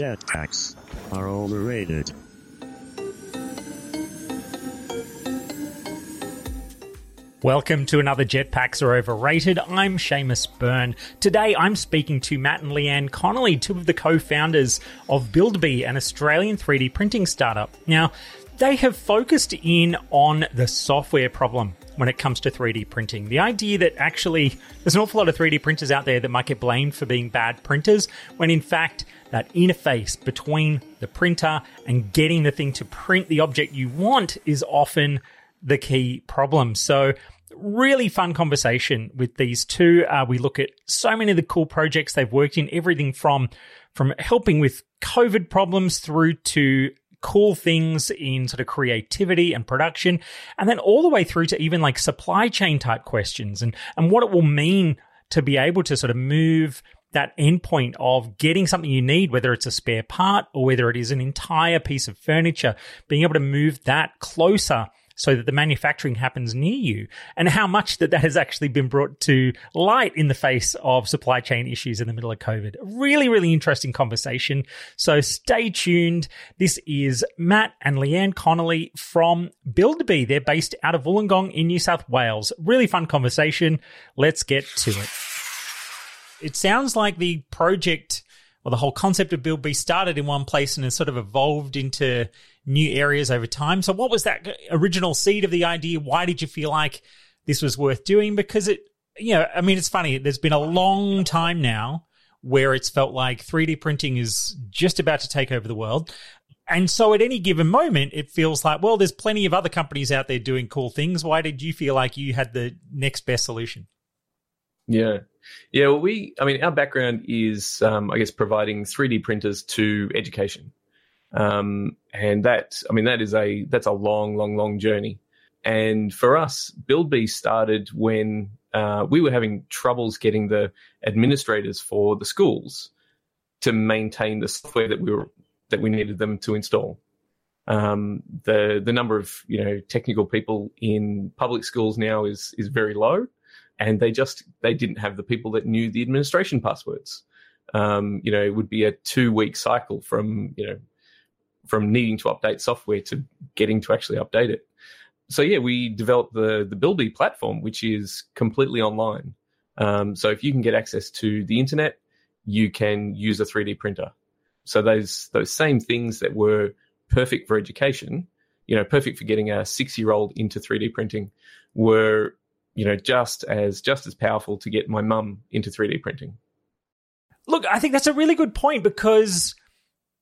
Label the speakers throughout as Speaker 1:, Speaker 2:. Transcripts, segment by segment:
Speaker 1: Jetpacks are overrated.
Speaker 2: Welcome to another Jetpacks Are Overrated. I'm Seamus Byrne. Today I'm speaking to Matt and Leanne Connolly, two of the co founders of Buildbee, an Australian 3D printing startup. Now, they have focused in on the software problem when it comes to 3D printing. The idea that actually there's an awful lot of 3D printers out there that might get blamed for being bad printers, when in fact, that interface between the printer and getting the thing to print the object you want is often the key problem. So, really fun conversation with these two. Uh, we look at so many of the cool projects they've worked in, everything from from helping with COVID problems through to cool things in sort of creativity and production, and then all the way through to even like supply chain type questions and and what it will mean to be able to sort of move that endpoint of getting something you need, whether it's a spare part or whether it is an entire piece of furniture, being able to move that closer so that the manufacturing happens near you and how much that that has actually been brought to light in the face of supply chain issues in the middle of COVID. Really, really interesting conversation. So stay tuned. This is Matt and Leanne Connolly from Buildbee. They're based out of Wollongong in New South Wales. Really fun conversation. Let's get to it. It sounds like the project or the whole concept of BuildBee started in one place and has sort of evolved into new areas over time. So, what was that original seed of the idea? Why did you feel like this was worth doing? Because it, you know, I mean, it's funny. There's been a long time now where it's felt like 3D printing is just about to take over the world. And so at any given moment, it feels like, well, there's plenty of other companies out there doing cool things. Why did you feel like you had the next best solution?
Speaker 3: Yeah. Yeah. Well, we, I mean, our background is, um, I guess, providing 3D printers to education. Um, and that, I mean, that is a that's a long, long, long journey. And for us, Buildbee started when uh, we were having troubles getting the administrators for the schools to maintain the software that we were that we needed them to install. Um, the the number of you know technical people in public schools now is is very low, and they just they didn't have the people that knew the administration passwords. Um, you know, it would be a two week cycle from you know from needing to update software to getting to actually update it. So yeah, we developed the the Buildbee platform, which is completely online. Um, so if you can get access to the internet, you can use a 3D printer. So those those same things that were perfect for education, you know, perfect for getting a six year old into 3D printing, were you know just as just as powerful to get my mum into 3D printing.
Speaker 2: Look, I think that's a really good point because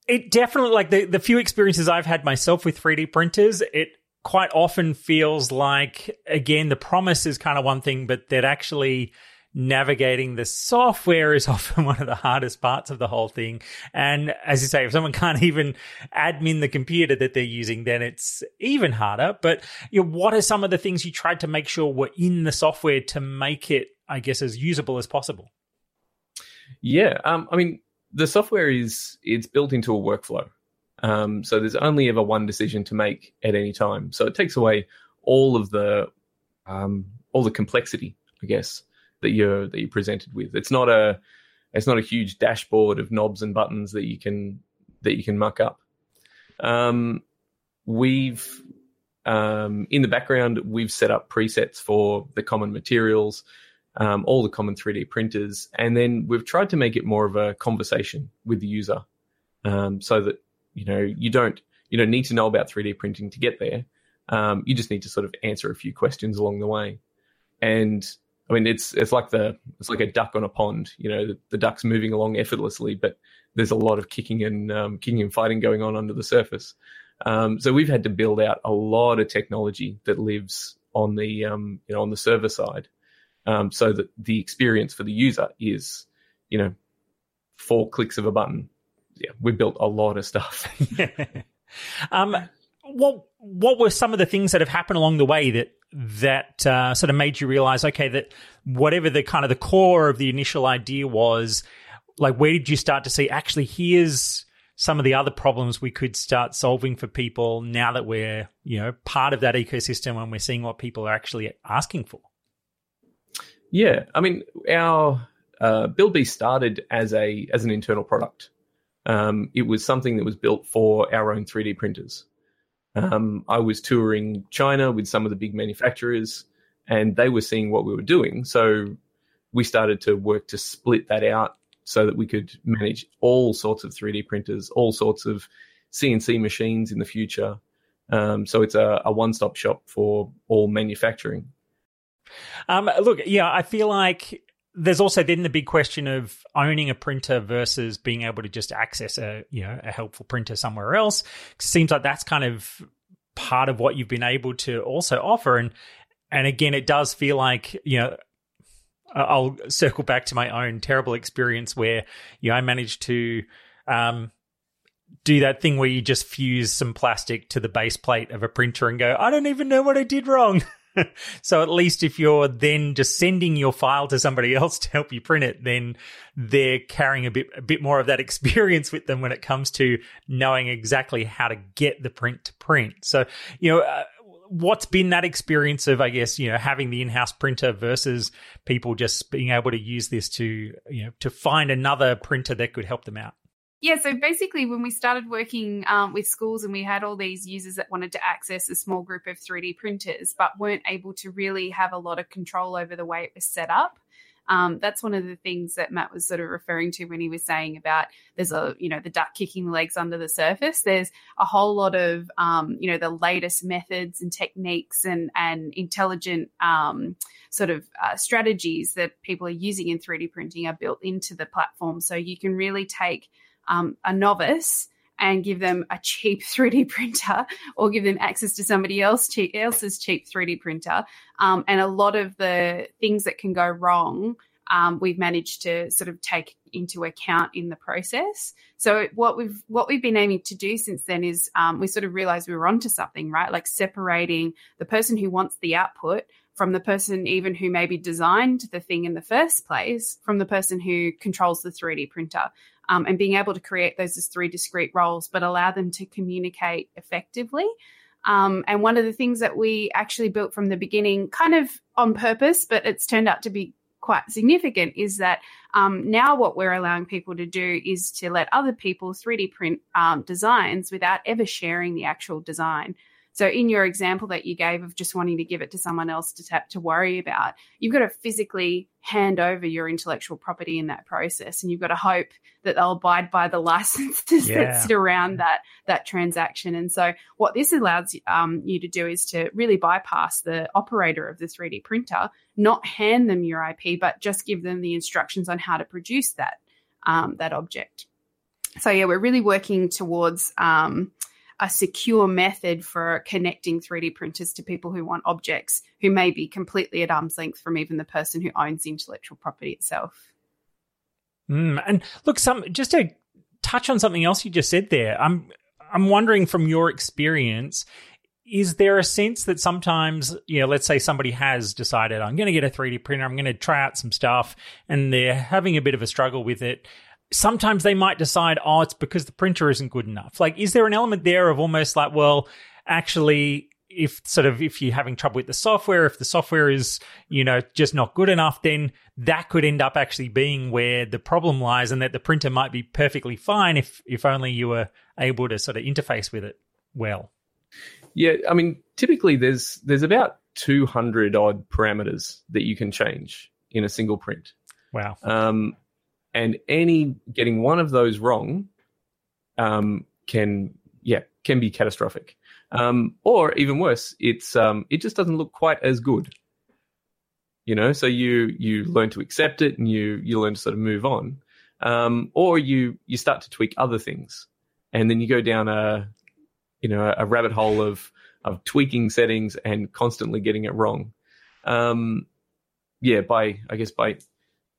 Speaker 2: it definitely like the the few experiences I've had myself with 3D printers, it quite often feels like again the promise is kind of one thing, but that actually navigating the software is often one of the hardest parts of the whole thing. And as you say, if someone can't even admin the computer that they're using, then it's even harder. But you know, what are some of the things you tried to make sure were in the software to make it, I guess, as usable as possible?
Speaker 3: Yeah, um, I mean, the software is it's built into a workflow. Um, so there's only ever one decision to make at any time. So it takes away all of the um, all the complexity, I guess, that you're that you're presented with. It's not a it's not a huge dashboard of knobs and buttons that you can that you can muck up. Um, we've um, in the background we've set up presets for the common materials, um, all the common 3D printers, and then we've tried to make it more of a conversation with the user, um, so that you know you don't you don't need to know about 3D printing to get there. Um, you just need to sort of answer a few questions along the way, and I mean, it's it's like the it's like a duck on a pond. You know, the, the duck's moving along effortlessly, but there's a lot of kicking and um, kicking and fighting going on under the surface. Um, so we've had to build out a lot of technology that lives on the um, you know on the server side, um, so that the experience for the user is you know four clicks of a button. Yeah, we built a lot of stuff.
Speaker 2: um, what what were some of the things that have happened along the way that that uh, sort of made you realize, okay, that whatever the kind of the core of the initial idea was, like, where did you start to see actually here's some of the other problems we could start solving for people now that we're you know part of that ecosystem and we're seeing what people are actually asking for.
Speaker 3: Yeah, I mean, our uh, BuildBee started as a as an internal product. Um, it was something that was built for our own 3D printers. Um, I was touring China with some of the big manufacturers, and they were seeing what we were doing. So we started to work to split that out so that we could manage all sorts of 3D printers, all sorts of CNC machines in the future. Um, so it's a, a one stop shop for all manufacturing.
Speaker 2: Um, look, yeah, I feel like there's also then the big question of owning a printer versus being able to just access a you know a helpful printer somewhere else. It seems like that's kind of part of what you've been able to also offer, and and again, it does feel like you know. I'll circle back to my own terrible experience where you know, I managed to um, do that thing where you just fuse some plastic to the base plate of a printer and go, I don't even know what I did wrong. so at least if you're then just sending your file to somebody else to help you print it, then they're carrying a bit a bit more of that experience with them when it comes to knowing exactly how to get the print to print. So you know. Uh, what's been that experience of i guess you know having the in-house printer versus people just being able to use this to you know to find another printer that could help them out
Speaker 4: yeah, so basically, when we started working um, with schools and we had all these users that wanted to access a small group of 3D printers, but weren't able to really have a lot of control over the way it was set up. Um, that's one of the things that Matt was sort of referring to when he was saying about there's a you know the duck kicking the legs under the surface. There's a whole lot of um, you know the latest methods and techniques and and intelligent um, sort of uh, strategies that people are using in 3D printing are built into the platform, so you can really take um, a novice and give them a cheap 3D printer or give them access to somebody else cheap, else's cheap 3D printer. Um, and a lot of the things that can go wrong, um, we've managed to sort of take into account in the process. So what we've what we've been aiming to do since then is um, we sort of realized we were onto something, right? Like separating the person who wants the output from the person even who maybe designed the thing in the first place from the person who controls the 3D printer um, and being able to create those as three discrete roles, but allow them to communicate effectively. Um, and one of the things that we actually built from the beginning, kind of on purpose, but it's turned out to be quite significant, is that um, now what we're allowing people to do is to let other people 3D print um, designs without ever sharing the actual design. So, in your example that you gave of just wanting to give it to someone else to tap to worry about, you've got to physically hand over your intellectual property in that process, and you've got to hope that they'll abide by the licenses yeah. that sit around that that transaction. And so, what this allows um, you to do is to really bypass the operator of the 3D printer, not hand them your IP, but just give them the instructions on how to produce that um, that object. So, yeah, we're really working towards. Um, a secure method for connecting 3D printers to people who want objects who may be completely at arm's length from even the person who owns the intellectual property itself.
Speaker 2: Mm, and look, some just to touch on something else you just said there. I'm I'm wondering from your experience, is there a sense that sometimes, you know, let's say somebody has decided I'm going to get a 3D printer, I'm going to try out some stuff, and they're having a bit of a struggle with it sometimes they might decide, oh, it's because the printer isn't good enough. Like, is there an element there of almost like, well, actually, if sort of if you're having trouble with the software, if the software is, you know, just not good enough, then that could end up actually being where the problem lies and that the printer might be perfectly fine if if only you were able to sort of interface with it well.
Speaker 3: Yeah, I mean, typically there's there's about 200 odd parameters that you can change in a single print.
Speaker 2: Wow.
Speaker 3: Um, and any getting one of those wrong um, can yeah can be catastrophic. Um, or even worse, it's um, it just doesn't look quite as good. You know, so you you learn to accept it and you you learn to sort of move on, um, or you you start to tweak other things, and then you go down a you know a rabbit hole of of tweaking settings and constantly getting it wrong. Um, yeah, by I guess by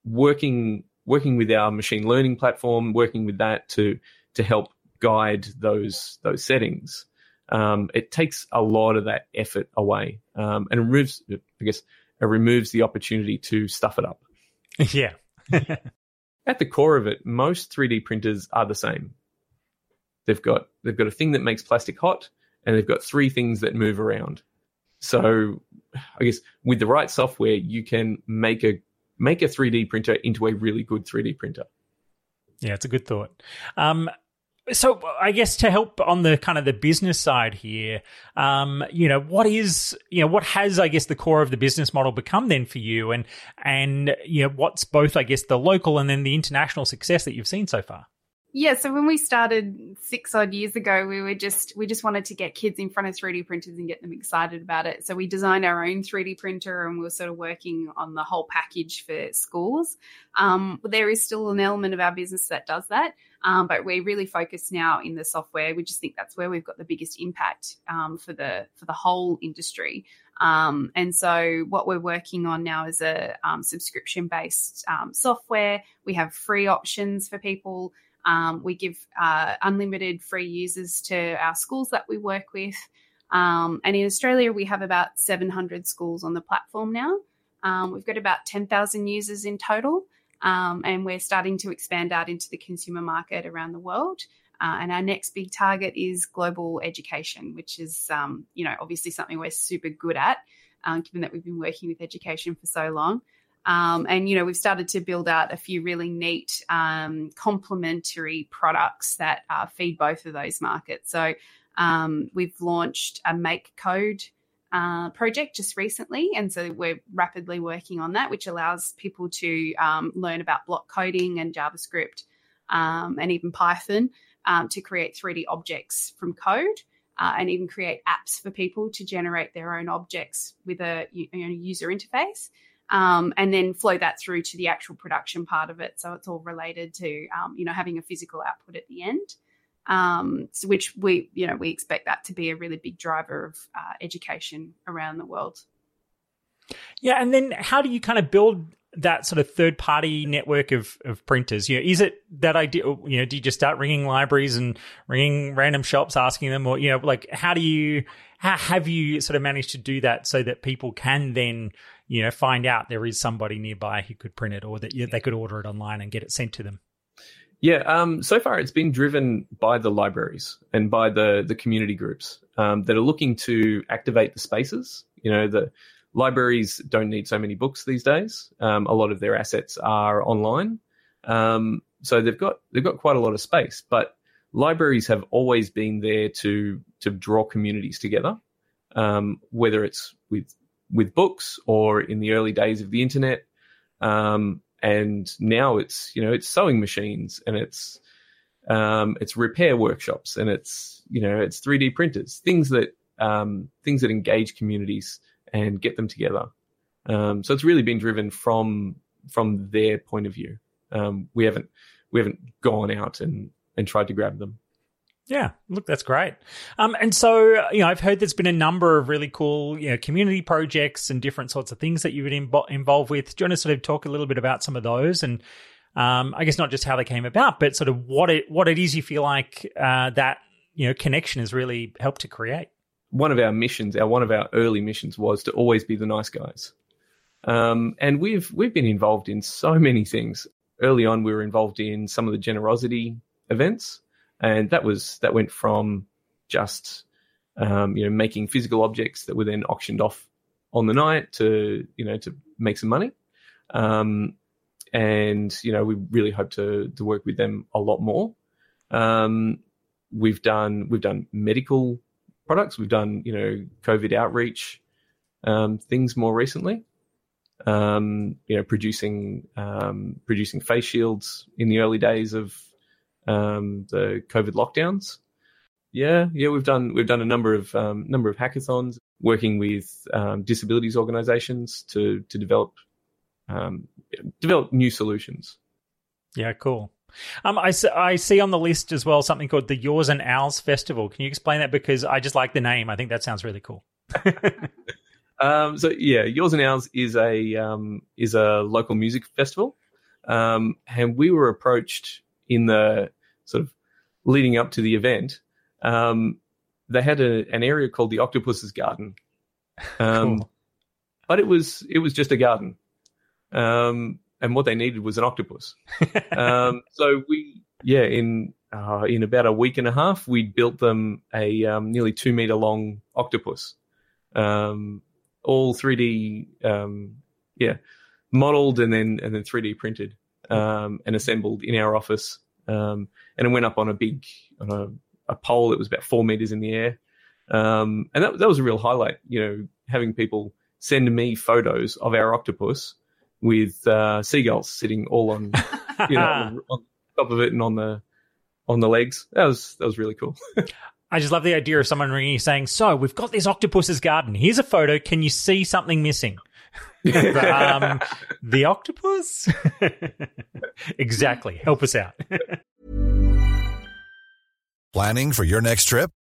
Speaker 3: working working with our machine learning platform, working with that to to help guide those those settings. Um, it takes a lot of that effort away um, and removes, I guess, it removes the opportunity to stuff it up.
Speaker 2: Yeah.
Speaker 3: At the core of it, most 3D printers are the same. They've got they've got a thing that makes plastic hot, and they've got three things that move around. So, I guess with the right software, you can make a make a 3D printer into a really good 3D printer.
Speaker 2: Yeah, it's a good thought. Um, so I guess to help on the kind of the business side here, um, you know, what is, you know, what has, I guess, the core of the business model become then for you and, and, you know, what's both, I guess, the local and then the international success that you've seen so far?
Speaker 4: Yeah, so when we started six odd years ago, we were just we just wanted to get kids in front of 3D printers and get them excited about it. So we designed our own 3D printer, and we were sort of working on the whole package for schools. Um, there is still an element of our business that does that, um, but we're really focused now in the software. We just think that's where we've got the biggest impact um, for the for the whole industry. Um, and so, what we're working on now is a um, subscription based um, software. We have free options for people. Um, we give uh, unlimited free users to our schools that we work with. Um, and in Australia, we have about 700 schools on the platform now. Um, we've got about 10,000 users in total. Um, and we're starting to expand out into the consumer market around the world. Uh, and our next big target is global education, which is, um, you know, obviously something we're super good at, uh, given that we've been working with education for so long. Um, and you know we've started to build out a few really neat um, complementary products that uh, feed both of those markets. So um, we've launched a MakeCode uh, project just recently, and so we're rapidly working on that, which allows people to um, learn about block coding and JavaScript um, and even Python um, to create 3D objects from code. Uh, and even create apps for people to generate their own objects with a user interface um, and then flow that through to the actual production part of it. So it's all related to um, you know having a physical output at the end, um, so which we you know we expect that to be a really big driver of uh, education around the world.
Speaker 2: Yeah, and then how do you kind of build that sort of third party network of, of printers? You know, is it that idea? You know, do you just start ringing libraries and ringing random shops, asking them, or you know, like how do you how have you sort of managed to do that so that people can then you know find out there is somebody nearby who could print it or that you they could order it online and get it sent to them?
Speaker 3: Yeah, um, so far it's been driven by the libraries and by the the community groups um, that are looking to activate the spaces. You know, the libraries don't need so many books these days. Um, a lot of their assets are online, um, so they've got they've got quite a lot of space. But libraries have always been there to to draw communities together, um, whether it's with with books or in the early days of the internet. Um, and now it's you know it's sewing machines and it's um, it's repair workshops and it's you know it's 3D printers, things that um, things that engage communities and get them together. Um, so it's really been driven from from their point of view. Um, we haven't we haven't gone out and and tried to grab them.
Speaker 2: Yeah, look, that's great. Um, and so, you know, I've heard there's been a number of really cool, you know, community projects and different sorts of things that you've been involved with. Do you want to sort of talk a little bit about some of those and, um, I guess not just how they came about, but sort of what it what it is you feel like uh, that you know connection has really helped to create.
Speaker 3: One of our missions, our one of our early missions, was to always be the nice guys, um, and we've we've been involved in so many things early on we were involved in some of the generosity events, and that was that went from just um, you know making physical objects that were then auctioned off on the night to you know to make some money. Um, and you know we really hope to to work with them a lot more. Um, we've done we've done medical products. We've done you know COVID outreach um, things more recently. Um, you know, producing um, producing face shields in the early days of um, the COVID lockdowns. Yeah, yeah, we've done we've done a number of um, number of hackathons, working with um, disabilities organisations to to develop develop new solutions.
Speaker 2: Yeah, cool. Um, I, I see on the list as well something called the Yours and Owls Festival. Can you explain that? Because I just like the name. I think that sounds really cool.
Speaker 3: um, so yeah, Yours and Owls is a um, is a local music festival, um, and we were approached in the sort of leading up to the event. Um, they had a, an area called the Octopus's Garden, um,
Speaker 2: Cool.
Speaker 3: but it was it was just a garden, um, and what they needed was an octopus. um, so we, yeah, in uh, in about a week and a half, we built them a um, nearly two meter long octopus, um, all three D, um, yeah, modeled and then and then three D printed um, and assembled in our office, um, and it went up on a big on a, a pole that was about four meters in the air, um, and that that was a real highlight. You know, having people send me photos of our octopus with uh, seagulls sitting all on you know on, on top of it and on the on the legs. That was that was really cool.
Speaker 2: I just love the idea of someone ringing you saying, "So we've got this octopus's garden. Here's a photo. Can you see something missing?" um, the octopus. exactly. Help us out.
Speaker 5: Planning for your next trip?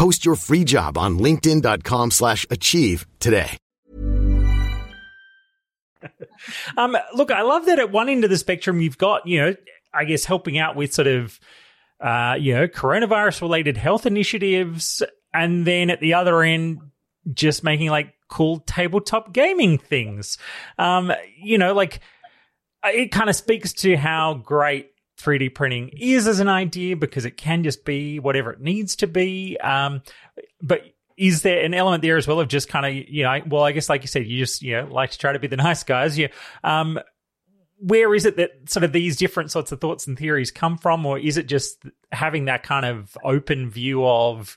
Speaker 6: Post your free job on linkedin.com/achieve slash achieve today.
Speaker 2: Um, look, I love that at one end of the spectrum, you've got, you know, I guess helping out with sort of, uh, you know, coronavirus related health initiatives. And then at the other end, just making like cool tabletop gaming things. Um, you know, like it kind of speaks to how great 3D printing is as an idea because it can just be whatever it needs to be. Um, but is there an element there as well of just kind of you know well i guess like you said you just you know like to try to be the nice guys you um where is it that sort of these different sorts of thoughts and theories come from or is it just having that kind of open view of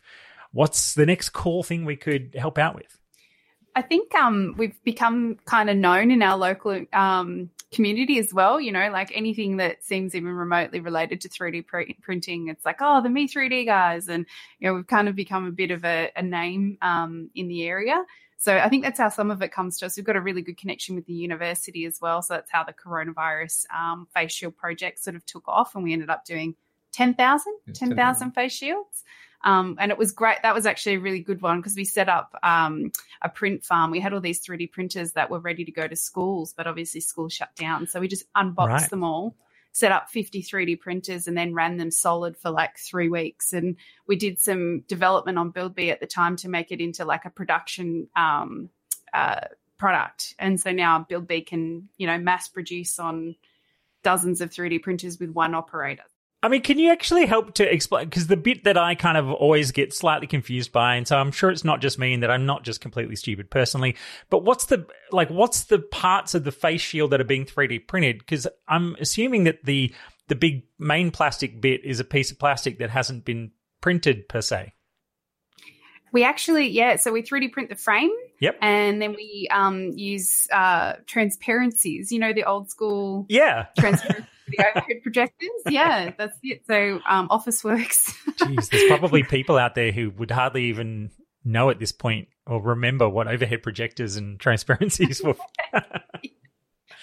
Speaker 2: what's the next cool thing we could help out with
Speaker 4: I think um, we've become kind of known in our local um, community as well. You know, like anything that seems even remotely related to 3D pr- printing, it's like, oh, the Me3D guys. And, you know, we've kind of become a bit of a, a name um, in the area. So I think that's how some of it comes to us. We've got a really good connection with the university as well. So that's how the coronavirus um, face shield project sort of took off. And we ended up doing 10,000, 10,000 face shields. Um, and it was great. That was actually a really good one because we set up um, a print farm. We had all these 3D printers that were ready to go to schools, but obviously schools shut down. So we just unboxed
Speaker 2: Right.
Speaker 4: them all, set up 50 3D printers, and then ran them solid for like three weeks. And we did some development on BuildBee at the time to make it into like a production um, uh, product. And so now BuildBee can, you know, mass produce on dozens of 3D printers with one operator.
Speaker 2: I mean, can you actually help to explain? Because the bit that I kind of always get slightly confused by, and so I'm sure it's not just me and that I'm not just completely stupid personally, but what's the, like, what's the parts of the face shield that are being 3D printed? Because I'm assuming that the, the big main plastic bit is a piece of plastic that hasn't been printed per se?
Speaker 4: We actually, yeah, so we 3D print the frame.
Speaker 2: Yep.
Speaker 4: And then we um, use uh, transparencies, you know, the old school
Speaker 2: Yeah.
Speaker 4: transparency the overhead projectors. Yeah, that's it. So um, Officeworks.
Speaker 2: Jeez, there's probably people out there who would hardly even know at this point or remember what overhead projectors and transparencies were.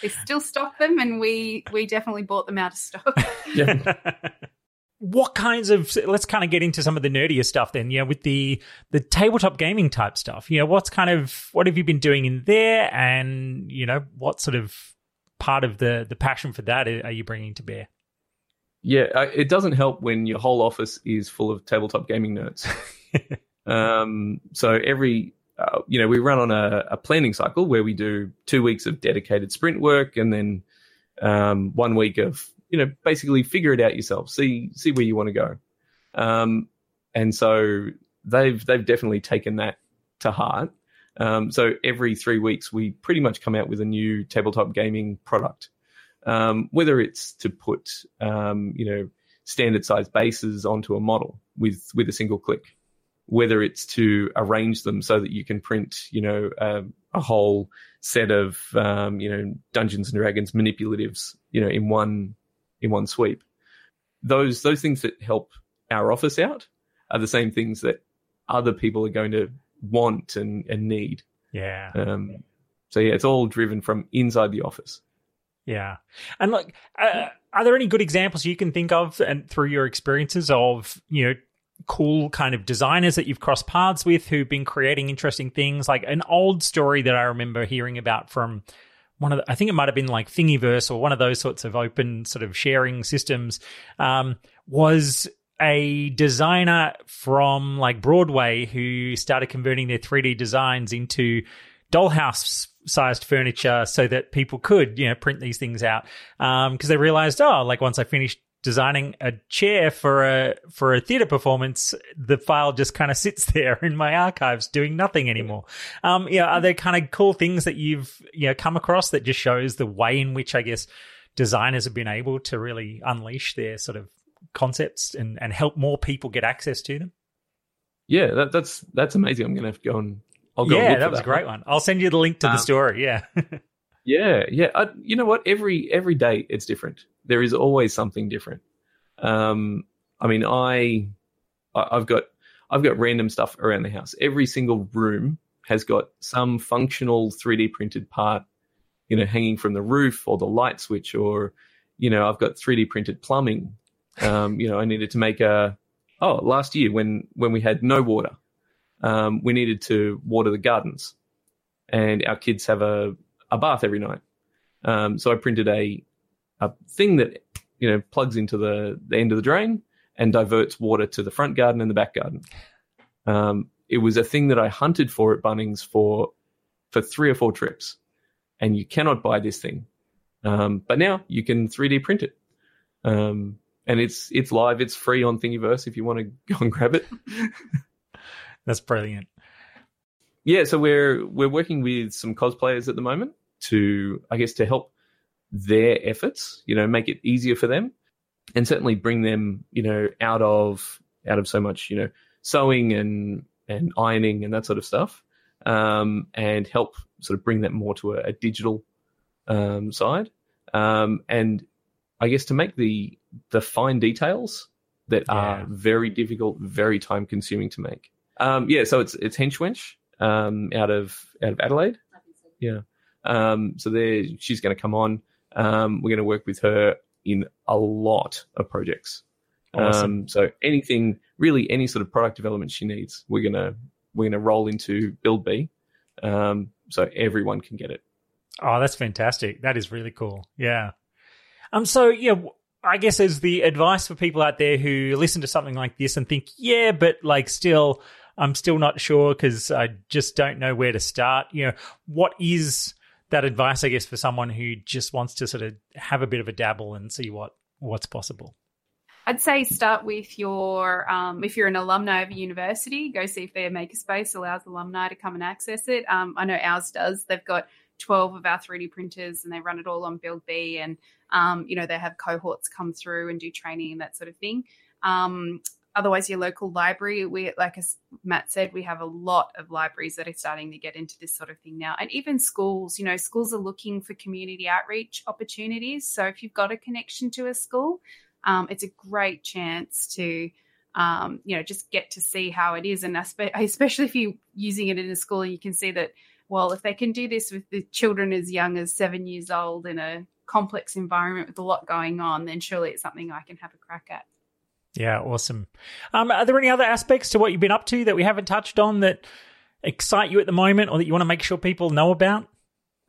Speaker 4: they still stock them, and we we definitely bought them out of stock.
Speaker 2: what kinds of let's kind of get into some of the nerdier stuff then yeah with the the tabletop gaming type stuff you know what's kind of what have you been doing in there and you know what sort of part of the the passion for that are you bringing to bear
Speaker 3: Yeah, uh, it doesn't help when your whole office is full of tabletop gaming nerds. um, so every, uh, you know, we run on a, a planning cycle where we do two weeks of dedicated sprint work and then um, one week of, you know, basically figure it out yourself, see see where you want to go. Um, and so they've they've definitely taken that to heart. Um, so every three weeks, we pretty much come out with a new tabletop gaming product um, whether it's to put um, you know standard size bases onto a model with with a single click, whether it's to arrange them so that you can print you know um, a whole set of um, you know Dungeons and Dragons manipulatives you know in one in one sweep. Those those things that help our office out are the same things that other people are going to want and, and need.
Speaker 2: yeah
Speaker 3: Um, so yeah, it's all driven from inside the office.
Speaker 2: Yeah. And like, uh, are there any good examples you can think of and through your experiences of, you know, cool kind of designers that you've crossed paths with who've been creating interesting things? Like an old story that I remember hearing about from one of the, I think it might have been like Thingiverse or one of those sorts of open sort of sharing systems um, was a designer from like Broadway who started converting their 3D designs into dollhouse sized furniture so that people could, you know, print these things out. Um, cause they realized, oh, like once I finished designing a chair for a, for a theater performance, the file just kind of sits there in my archives doing nothing anymore. Um, yeah. Are there kind of cool things that you've, you know, come across that just shows the way in which I guess designers have been able to really unleash their sort of concepts and, and help more people get access to them?
Speaker 3: Yeah, that, that's that's amazing. I'm gonna have to go and I'll go. and
Speaker 2: yeah,
Speaker 3: look
Speaker 2: that was a great one. I'll send you the link to the
Speaker 3: Um,
Speaker 2: story. Yeah.
Speaker 3: Yeah, yeah. I, you know what? Every every day it's different. There is always something different. Um, I mean, I- I've got I've got random stuff around the house. Every single room has got some functional 3D printed part, you know, hanging from the roof or the light switch, or you know, I've got 3D printed plumbing. Um, you know, I needed to make a oh last year when when we had no water, um, we needed to water the gardens, and our kids have a a bath every night. Um, so I printed a a thing that you know plugs into the the end of the drain and diverts water to the front garden and the back garden. Um, it was a thing that I hunted for at Bunnings for for three or four trips, and you cannot buy this thing. Um, but now you can 3D print it, um, and it's it's live. It's free on Thingiverse if you want to go and grab it.
Speaker 2: That's brilliant.
Speaker 3: yeah, so we're we're working with some cosplayers at the moment to I guess to help their efforts, you know, make it easier for them and certainly bring them, you know, out of out of so much, you know, sewing and and ironing and that sort of stuff. Um, and help sort of bring that more to a, a digital um, side. Um, and I guess to make the the fine details that are very difficult, very time consuming to make. Um, yeah, so it's it's Henchwench um, out of out of Adelaide. Yeah. Um, so there, she's going to come on. Um, we're going to work with her in a lot of projects.
Speaker 2: Awesome.
Speaker 3: Um, so anything, really, any sort of product development she needs, we're gonna we're gonna roll into BuildBee, um, so everyone can get it.
Speaker 2: Oh, that's fantastic. That is really cool. Yeah. Um. So yeah, I guess as the advice for people out there who listen to something like this and think, yeah, but like still, I'm still not sure because I just don't know where to start. You know, what is that advice? I guess for someone who just wants to sort of have a bit of a dabble and see what what's possible.
Speaker 4: I'd say start with your, um, if you're an alumni of a university, go see if their makerspace allows alumni to come and access it. Um, I know ours does. They've got 12 of our 3D printers and they run it all on BuildBee and, um, you know, they have cohorts come through and do training and that sort of thing. Um, otherwise your local library. We, like as Matt said, we have a lot of libraries that are starting to get into this sort of thing now, and even schools. You know, schools are looking for community outreach opportunities. So if you've got a connection to a school, um, it's a great chance to um, you know just get to see how it is, and especially if you're using it in a school you can see that. Well, if they can do this with the children as young as seven years old in a complex environment with a lot going on, then surely it's something I can have a crack at.
Speaker 2: Yeah, awesome. Um, are there any other aspects to what you've been up to that we haven't touched on that excite you at the moment or that you want to make sure people know about?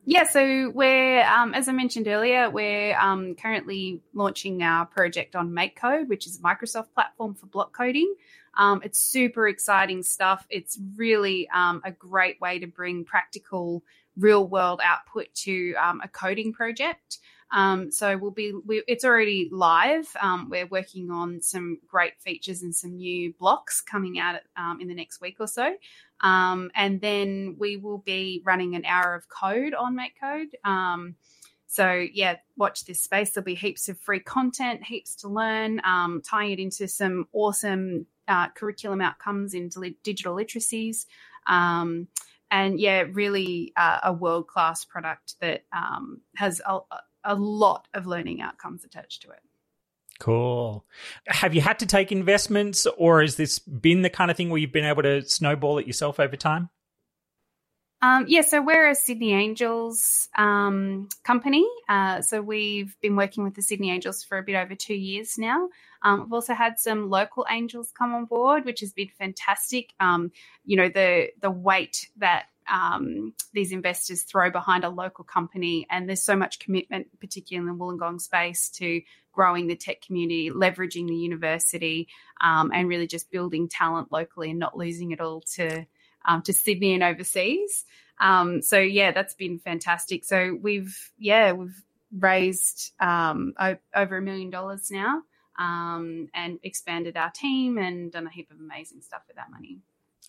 Speaker 4: Yeah, so we're, um, as I mentioned earlier, we're um, currently launching our project on MakeCode, which is a Microsoft platform for block coding. Um, it's super exciting stuff. It's really um, a great way to bring practical, real world output to um, a coding project. Um, so we'll be, we, it's already live. Um, we're working on some great features and some new blocks coming out um, in the next week or so. And then we will be running an hour of code on MakeCode. So yeah, watch this space. There'll be heaps of free content, heaps to learn, um, tying it into some awesome uh, curriculum outcomes in digital literacies. Um, and yeah, really uh, a world class product that um, has a, a lot of learning outcomes attached to it.
Speaker 2: Cool. Have you had to take investments, or has this been the kind of thing where you've been able to snowball it yourself over time?
Speaker 4: Um, yeah, so we're a Sydney Angels um, company. Uh, so we've been working with the Sydney Angels for a bit over two years now. Um, we've also had some local Angels come on board, which has been fantastic. Um, you know, the the weight that um, these investors throw behind a local company. And there's so much commitment, particularly in the Wollongong space, to growing the tech community, leveraging the university, um, and really just building talent locally and not losing it all to um, to Sydney and overseas. Um, so yeah, that's been fantastic. So we've yeah we've raised um, o- over a million dollars now. Um, and expanded our team and done a heap of amazing stuff with that money.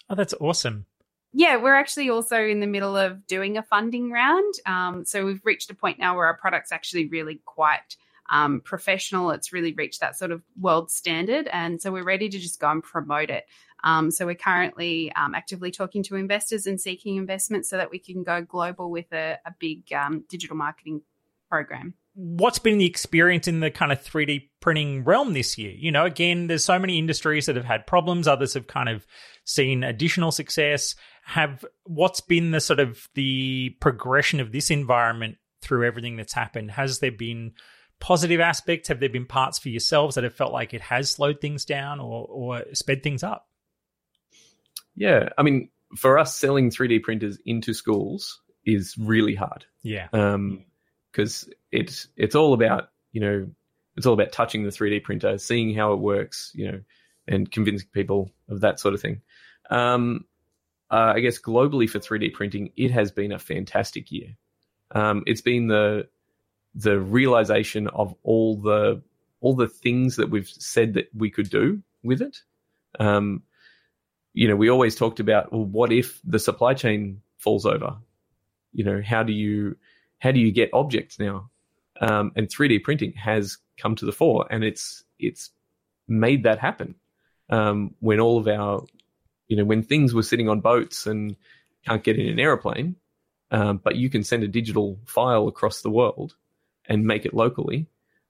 Speaker 2: Oh, that's awesome
Speaker 4: yeah, we're actually also in the middle of doing a funding round. Um, so we've reached a point now where our product's actually really quite um, professional. It's really reached that sort of world standard. And so we're ready to just go and promote it. Um, so we're currently um, actively talking to investors and seeking investment so that we can go global with a, a big um, digital marketing program
Speaker 2: what's been the experience in the kind of 3D printing realm this year? You know, again, there's so many industries that have had problems, others have kind of seen additional success. Have what's been the sort of the progression of this environment through everything that's happened? Has there been positive aspects? Have there been parts for yourselves that have felt like it has slowed things down or, or sped things up?
Speaker 3: Yeah, I mean, for us, selling 3D printers into schools is really hard.
Speaker 2: Yeah.
Speaker 3: Um, because it's it's all about you know it's all about touching the 3D printer, seeing how it works, you know, and convincing people of that sort of thing. Um, uh, I guess globally for 3D printing, it has been a fantastic year. Um, it's been the the realization of all the all the things that we've said that we could do with it. Um, you know, we always talked about, well, what if the supply chain falls over? You know, how do you how do you get objects now? Um, and 3D printing has come to the fore, and it's it's made that happen. Um, when all of our, you know, when things were sitting on boats and can't get in an aeroplane, um, but you can send a digital file across the world and make it locally.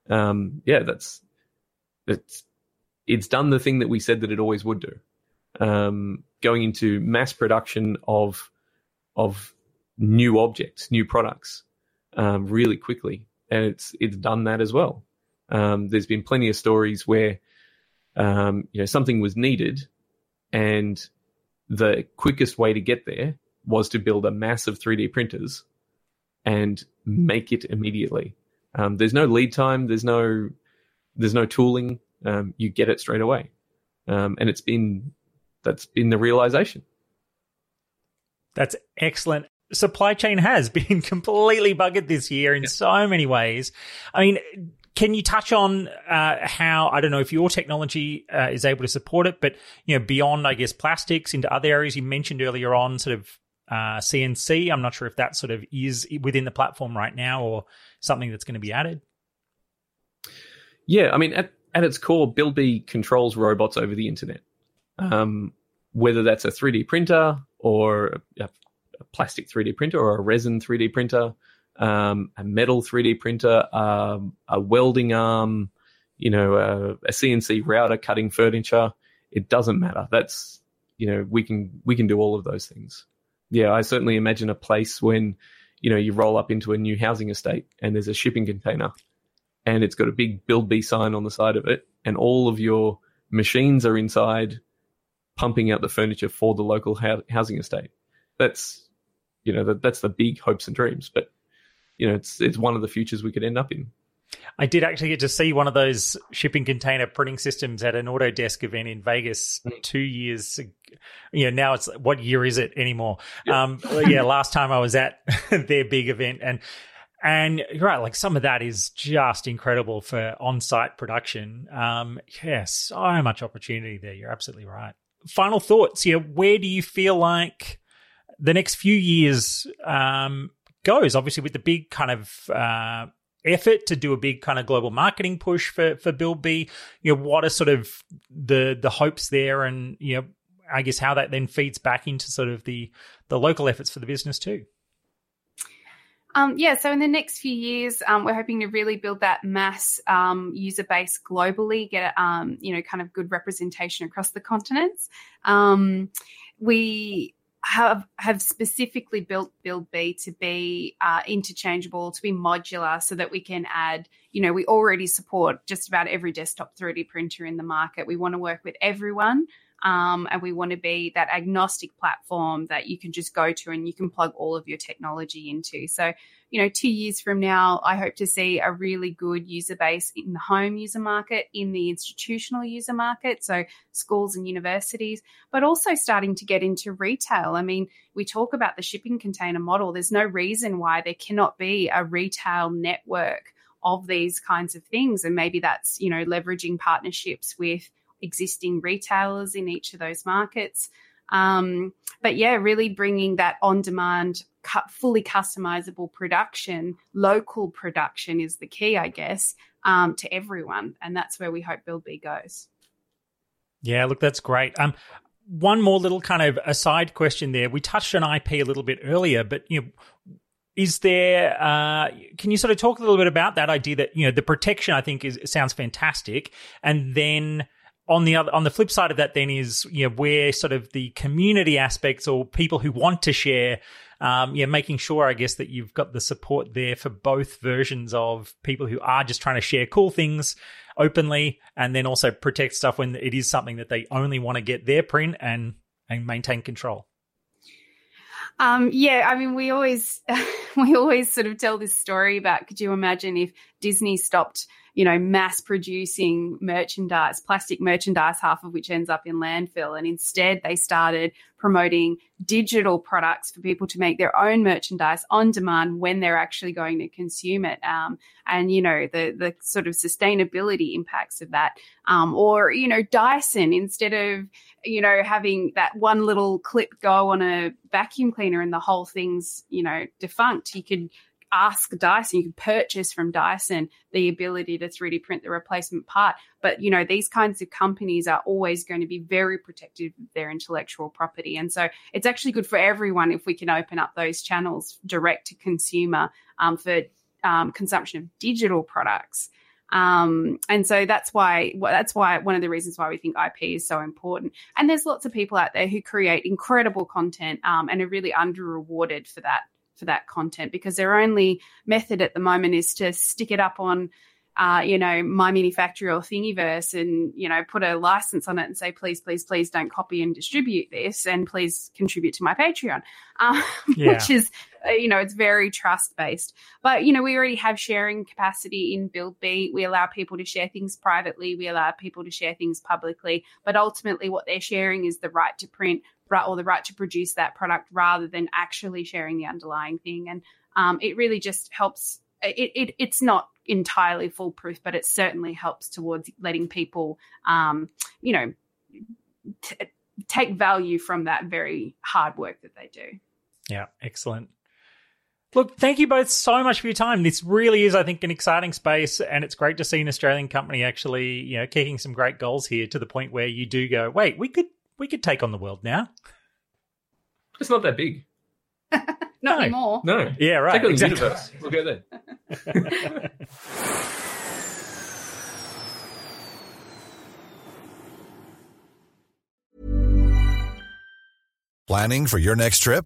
Speaker 3: Um, yeah, that's it's it's done the thing that we said that it always would do. Um, going into mass production of of new objects, new products, um, really quickly, and it's it's done that as well. Um, there's been plenty of stories where um, you know something was needed, and the quickest way to get there was to build a massive 3D printers and make it immediately. Um, there's no lead time. There's no there's no tooling. Um, you get it straight away, um, and it's been that's been the realization.
Speaker 2: That's excellent supply chain has been completely buggered this year in yeah. so many ways. I mean, can you touch on uh, how I don't know if your technology uh, is able to support it, but you know beyond I guess plastics into other areas you mentioned earlier on, sort of uh, CNC. I'm not sure if that sort of is within the platform right now or something that's going to be added.
Speaker 3: Yeah, I mean at at its core, Buildbee controls robots over the internet. Um, whether that's a 3D printer or a, a, plastic 3D printer or a resin 3D printer, um, a metal 3D printer, um, a welding arm, you know, a, a CNC router cutting furniture. It doesn't matter. That's you know we can we can do all of those things. Yeah, I certainly imagine a place when you know you roll up into a new housing estate and there's a shipping container and it's got a big Buildbee sign on the side of it and all of your machines are inside pumping out the furniture for the local housing estate. That's you know that, that's the big hopes and dreams, but you know it's it's one of the futures we could end up in.
Speaker 2: I did actually get to see one of those shipping container printing systems at an Autodesk event in Vegas mm. two years. You know, now it's what year is it anymore? Yeah. Um, yeah, last time I was at their big event, and and you're right, like some of that is just incredible for on-site production. Um, yeah, so much opportunity there. You're absolutely right. Final thoughts. Yeah, where do you feel like the next few years um, goes? Obviously, with the big kind of uh, effort to do a big kind of global marketing push for for BuildBee, You know, what are sort of the the hopes there, and you know, I guess how that then feeds back into sort of the the local efforts for the business too.
Speaker 4: Um, yeah, so in the next few years, um, we're hoping to really build that mass um, user base globally, get um, you know kind of good representation across the continents. Um, we have have specifically built BuildBee to be uh, interchangeable, to be modular, so that we can add. You know, we already support just about every desktop 3D printer in the market. We want to work with everyone, um, and we want to be that agnostic platform that you can just go to and you can plug all of your technology into. So you know, two years from now, I hope to see a really good user base in the home user market, in the institutional user market, so schools and universities, but also starting to get into retail. I mean, we talk about the shipping container model. There's no reason why there cannot be a retail network of these kinds of things. And maybe that's, you know, leveraging partnerships with existing retailers in each of those markets. Um, but yeah, really bringing that on demand, fully customizable production, local production is the key, I guess, um, to everyone. And that's where we hope BuildBee goes.
Speaker 2: Yeah, look, that's great. Um, one more little kind of aside question there. We touched on IP a little bit earlier, but you know, is there? Uh, can you sort of talk a little bit about that idea that you know the protection? I think is sounds fantastic, and then on the other on the flip side of that then is you know where sort of the community aspects or people who want to share um, yeah making sure i guess that you've got the support there for both versions of people who are just trying to share cool things openly and then also protect stuff when it is something that they only want to get their print and and maintain control.
Speaker 4: Um, yeah, I mean, we always we always sort of tell this story about. Could you imagine if Disney stopped you know, mass producing merchandise, plastic merchandise, half of which ends up in landfill. And instead, they started promoting digital products for people to make their own merchandise on demand when they're actually going to consume it. Um, and, you know, the, the sort of sustainability impacts of that. Um, or, you know, Dyson, instead of, you know, having that one little clip go on a vacuum cleaner and the whole thing's, you know, defunct, you could ask Dyson, you can purchase from Dyson the ability to 3D print the replacement part. But, you know, these kinds of companies are always going to be very protective of their intellectual property. And so it's actually good for everyone if we can open up those channels direct to consumer um, for um, consumption of digital products. Um, and so that's why that's why one of the reasons why we think IP is so important. And there's lots of people out there who create incredible content um, and are really under rewarded for that for that content because their only method at the moment is to stick it up on uh, you know, MyMiniFactory or Thingiverse and, you know, put a license on it and say, please, please, please don't copy and distribute this and please contribute to my Patreon, um, yeah. which is, uh, you know, it's very trust based. But, you know, we already have sharing capacity in BuildBee. We allow people to share things privately, we allow people to share things publicly. But ultimately, what they're sharing is the right to print, or the right to produce that product rather than actually sharing the underlying thing. And um, it really just helps. It, it, it's not entirely foolproof, but it certainly helps towards letting people, um, you know, t- take value from that very hard work that they do.
Speaker 2: Yeah, excellent. Look, thank you both so much for your time. This really is, I think, an exciting space, and it's great to see an Australian company actually, you know, kicking some great goals here to the point where you do go, wait, we could we could take on the world now.
Speaker 3: It's not that big.
Speaker 4: Not
Speaker 2: No.
Speaker 4: anymore.
Speaker 3: No.
Speaker 2: Yeah, right.
Speaker 3: Take on
Speaker 2: exactly.
Speaker 3: the universe. We'll go there.
Speaker 5: Planning for your next trip?